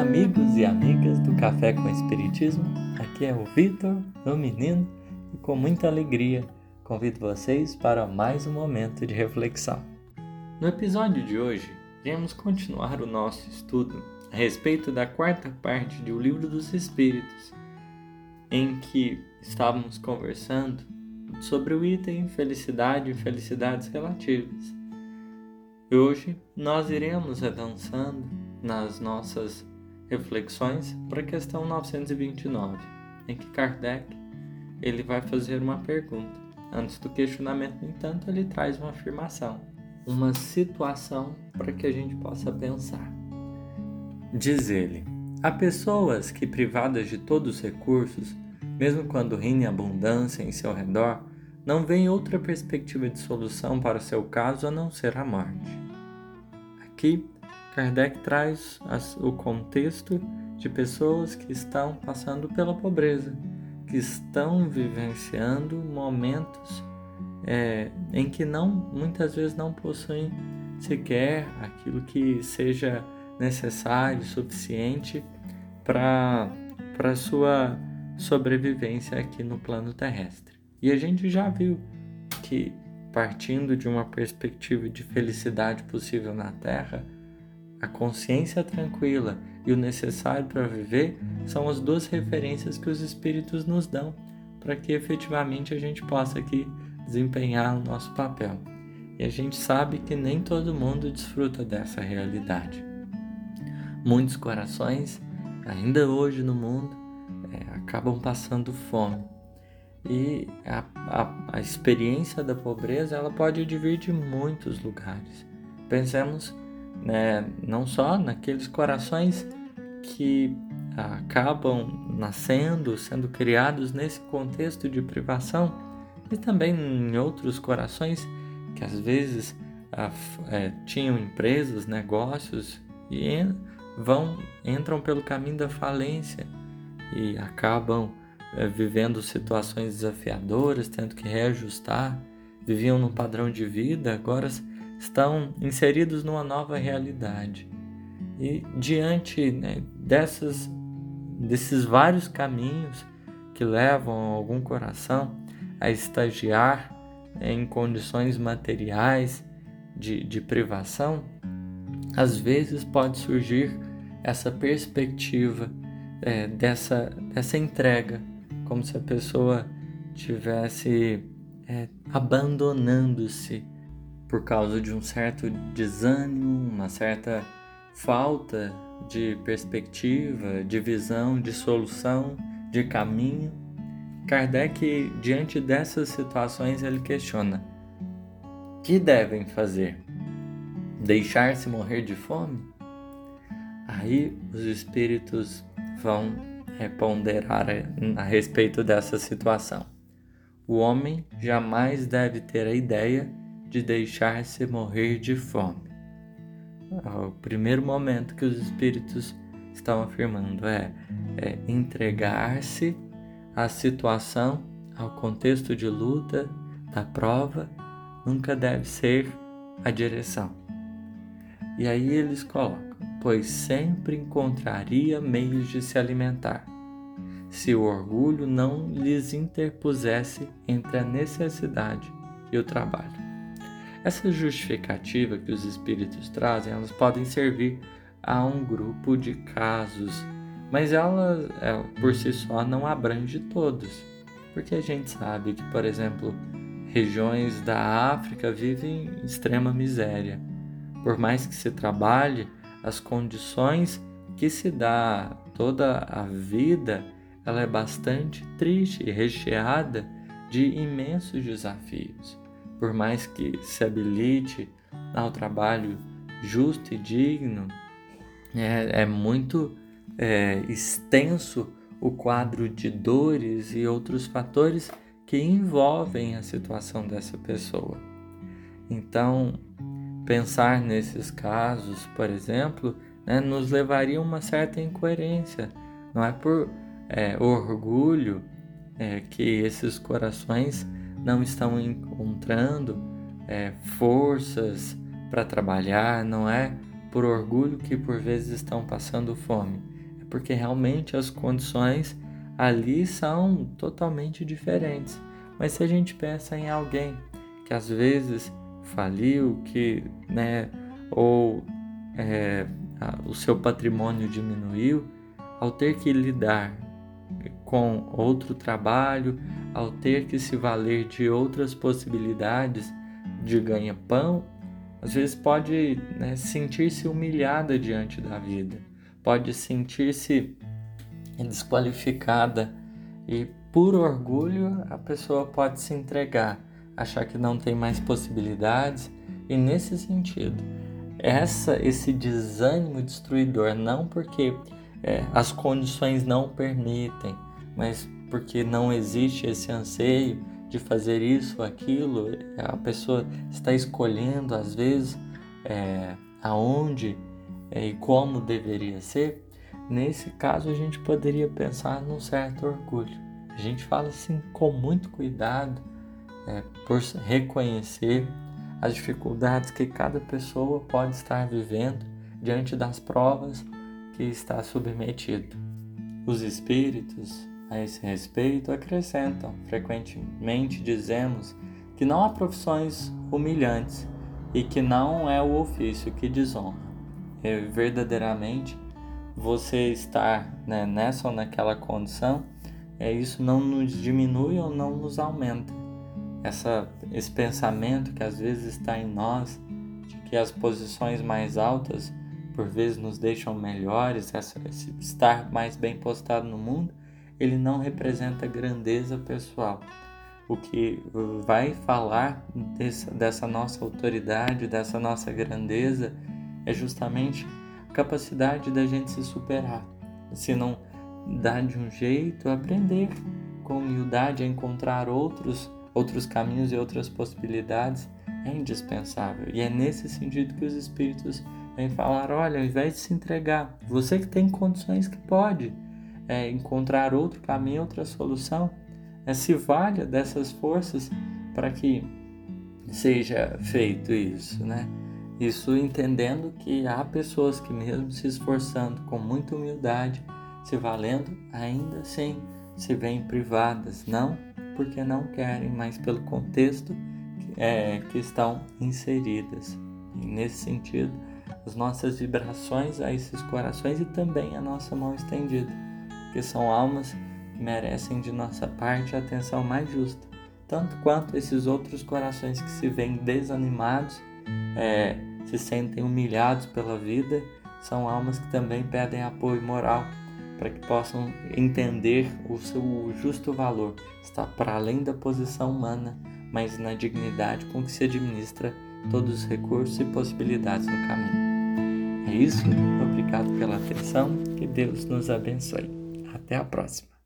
amigos e amigas do Café com Espiritismo. Aqui é o Vitor, o menino, e com muita alegria convido vocês para mais um momento de reflexão. No episódio de hoje, iremos continuar o nosso estudo a respeito da quarta parte do Livro dos Espíritos, em que estávamos conversando sobre o item felicidade e felicidades relativas. E hoje nós iremos avançando nas nossas reflexões para a questão 929, em que Kardec ele vai fazer uma pergunta. Antes do questionamento, no entanto, ele traz uma afirmação, uma situação para que a gente possa pensar. Diz ele: há pessoas que, privadas de todos os recursos, mesmo quando reine abundância em seu redor, não veem outra perspectiva de solução para o seu caso a não ser a morte. Aqui, Kardec traz o contexto de pessoas que estão passando pela pobreza, que estão vivenciando momentos é, em que não muitas vezes não possuem sequer aquilo que seja necessário, suficiente para para sua sobrevivência aqui no plano terrestre. E a gente já viu que partindo de uma perspectiva de felicidade possível na Terra, a consciência tranquila e o necessário para viver são as duas referências que os espíritos nos dão para que efetivamente a gente possa aqui desempenhar o nosso papel. E a gente sabe que nem todo mundo desfruta dessa realidade. Muitos corações, ainda hoje no mundo, é, acabam passando fome. E a, a, a experiência da pobreza ela pode vir de muitos lugares. Pensemos né, não só naqueles corações que acabam nascendo, sendo criados nesse contexto de privação, e também em outros corações que às vezes é, tinham empresas, negócios e vão entram pelo caminho da falência e acabam é, vivendo situações desafiadoras, tendo que reajustar, viviam num padrão de vida, agora estão inseridos numa nova realidade. E diante né, dessas, desses vários caminhos que levam algum coração a estagiar em condições materiais de, de privação, às vezes pode surgir essa perspectiva é, dessa, dessa entrega, como se a pessoa tivesse é, abandonando-se por causa de um certo desânimo, uma certa falta de perspectiva, de visão, de solução, de caminho. Kardec, diante dessas situações, ele questiona: que devem fazer? Deixar-se morrer de fome? Aí os espíritos vão ponderar a respeito dessa situação. O homem jamais deve ter a ideia de deixar-se morrer de fome. O primeiro momento que os espíritos estão afirmando é, é entregar-se à situação, ao contexto de luta, da prova, nunca deve ser a direção. E aí eles colocam: pois sempre encontraria meios de se alimentar, se o orgulho não lhes interpusesse entre a necessidade e o trabalho. Essa justificativa que os espíritos trazem, elas podem servir a um grupo de casos, mas ela, ela por si só não abrange todos, porque a gente sabe que, por exemplo, regiões da África vivem em extrema miséria. Por mais que se trabalhe, as condições que se dá toda a vida, ela é bastante triste e recheada de imensos desafios por mais que se habilite ao trabalho justo e digno, é, é muito é, extenso o quadro de dores e outros fatores que envolvem a situação dessa pessoa. Então, pensar nesses casos, por exemplo, né, nos levaria a uma certa incoerência. Não é por é, orgulho é, que esses corações não estão encontrando é, forças para trabalhar, não é por orgulho que por vezes estão passando fome. porque realmente as condições ali são totalmente diferentes. Mas se a gente pensa em alguém que às vezes faliu, que, né, ou é, o seu patrimônio diminuiu, ao ter que lidar com outro trabalho, ao ter que se valer de outras possibilidades de ganha-pão, às vezes pode né, sentir-se humilhada diante da vida, pode sentir-se desqualificada e por orgulho a pessoa pode se entregar, achar que não tem mais possibilidades e nesse sentido essa esse desânimo destruidor não porque é, as condições não permitem, mas porque não existe esse anseio de fazer isso aquilo, a pessoa está escolhendo às vezes é, aonde é, e como deveria ser. Nesse caso, a gente poderia pensar num certo orgulho. A gente fala assim com muito cuidado, é, por reconhecer as dificuldades que cada pessoa pode estar vivendo diante das provas que está submetido. Os espíritos, a esse respeito, acrescentam: frequentemente dizemos que não há profissões humilhantes e que não é o ofício que desonra. É verdadeiramente você estar né, nessa ou naquela condição, é isso não nos diminui ou não nos aumenta essa, esse pensamento que às vezes está em nós, de que as posições mais altas por vezes nos deixam melhores, essa, estar mais bem postado no mundo, ele não representa grandeza pessoal. O que vai falar dessa, dessa nossa autoridade, dessa nossa grandeza, é justamente a capacidade da gente se superar. Se não dá de um jeito, aprender com humildade a encontrar outros outros caminhos e outras possibilidades é indispensável. E é nesse sentido que os espíritos vêm falar: olha, ao invés de se entregar, você que tem condições que pode é, encontrar outro caminho, outra solução, é, se valha dessas forças para que seja feito isso, né? Isso entendendo que há pessoas que, mesmo se esforçando com muita humildade, se valendo, ainda assim se veem privadas, não porque não querem, mas pelo contexto é, que estão inseridas. E nesse sentido, as nossas vibrações a esses corações e também a nossa mão estendida, que são almas que merecem de nossa parte a atenção mais justa, tanto quanto esses outros corações que se veem desanimados, é, se sentem humilhados pela vida, são almas que também pedem apoio moral para que possam entender o seu justo valor. Está para além da posição humana, mas na dignidade com que se administra todos os recursos e possibilidades no caminho. É isso, obrigado pela atenção, que Deus nos abençoe. Até a próxima.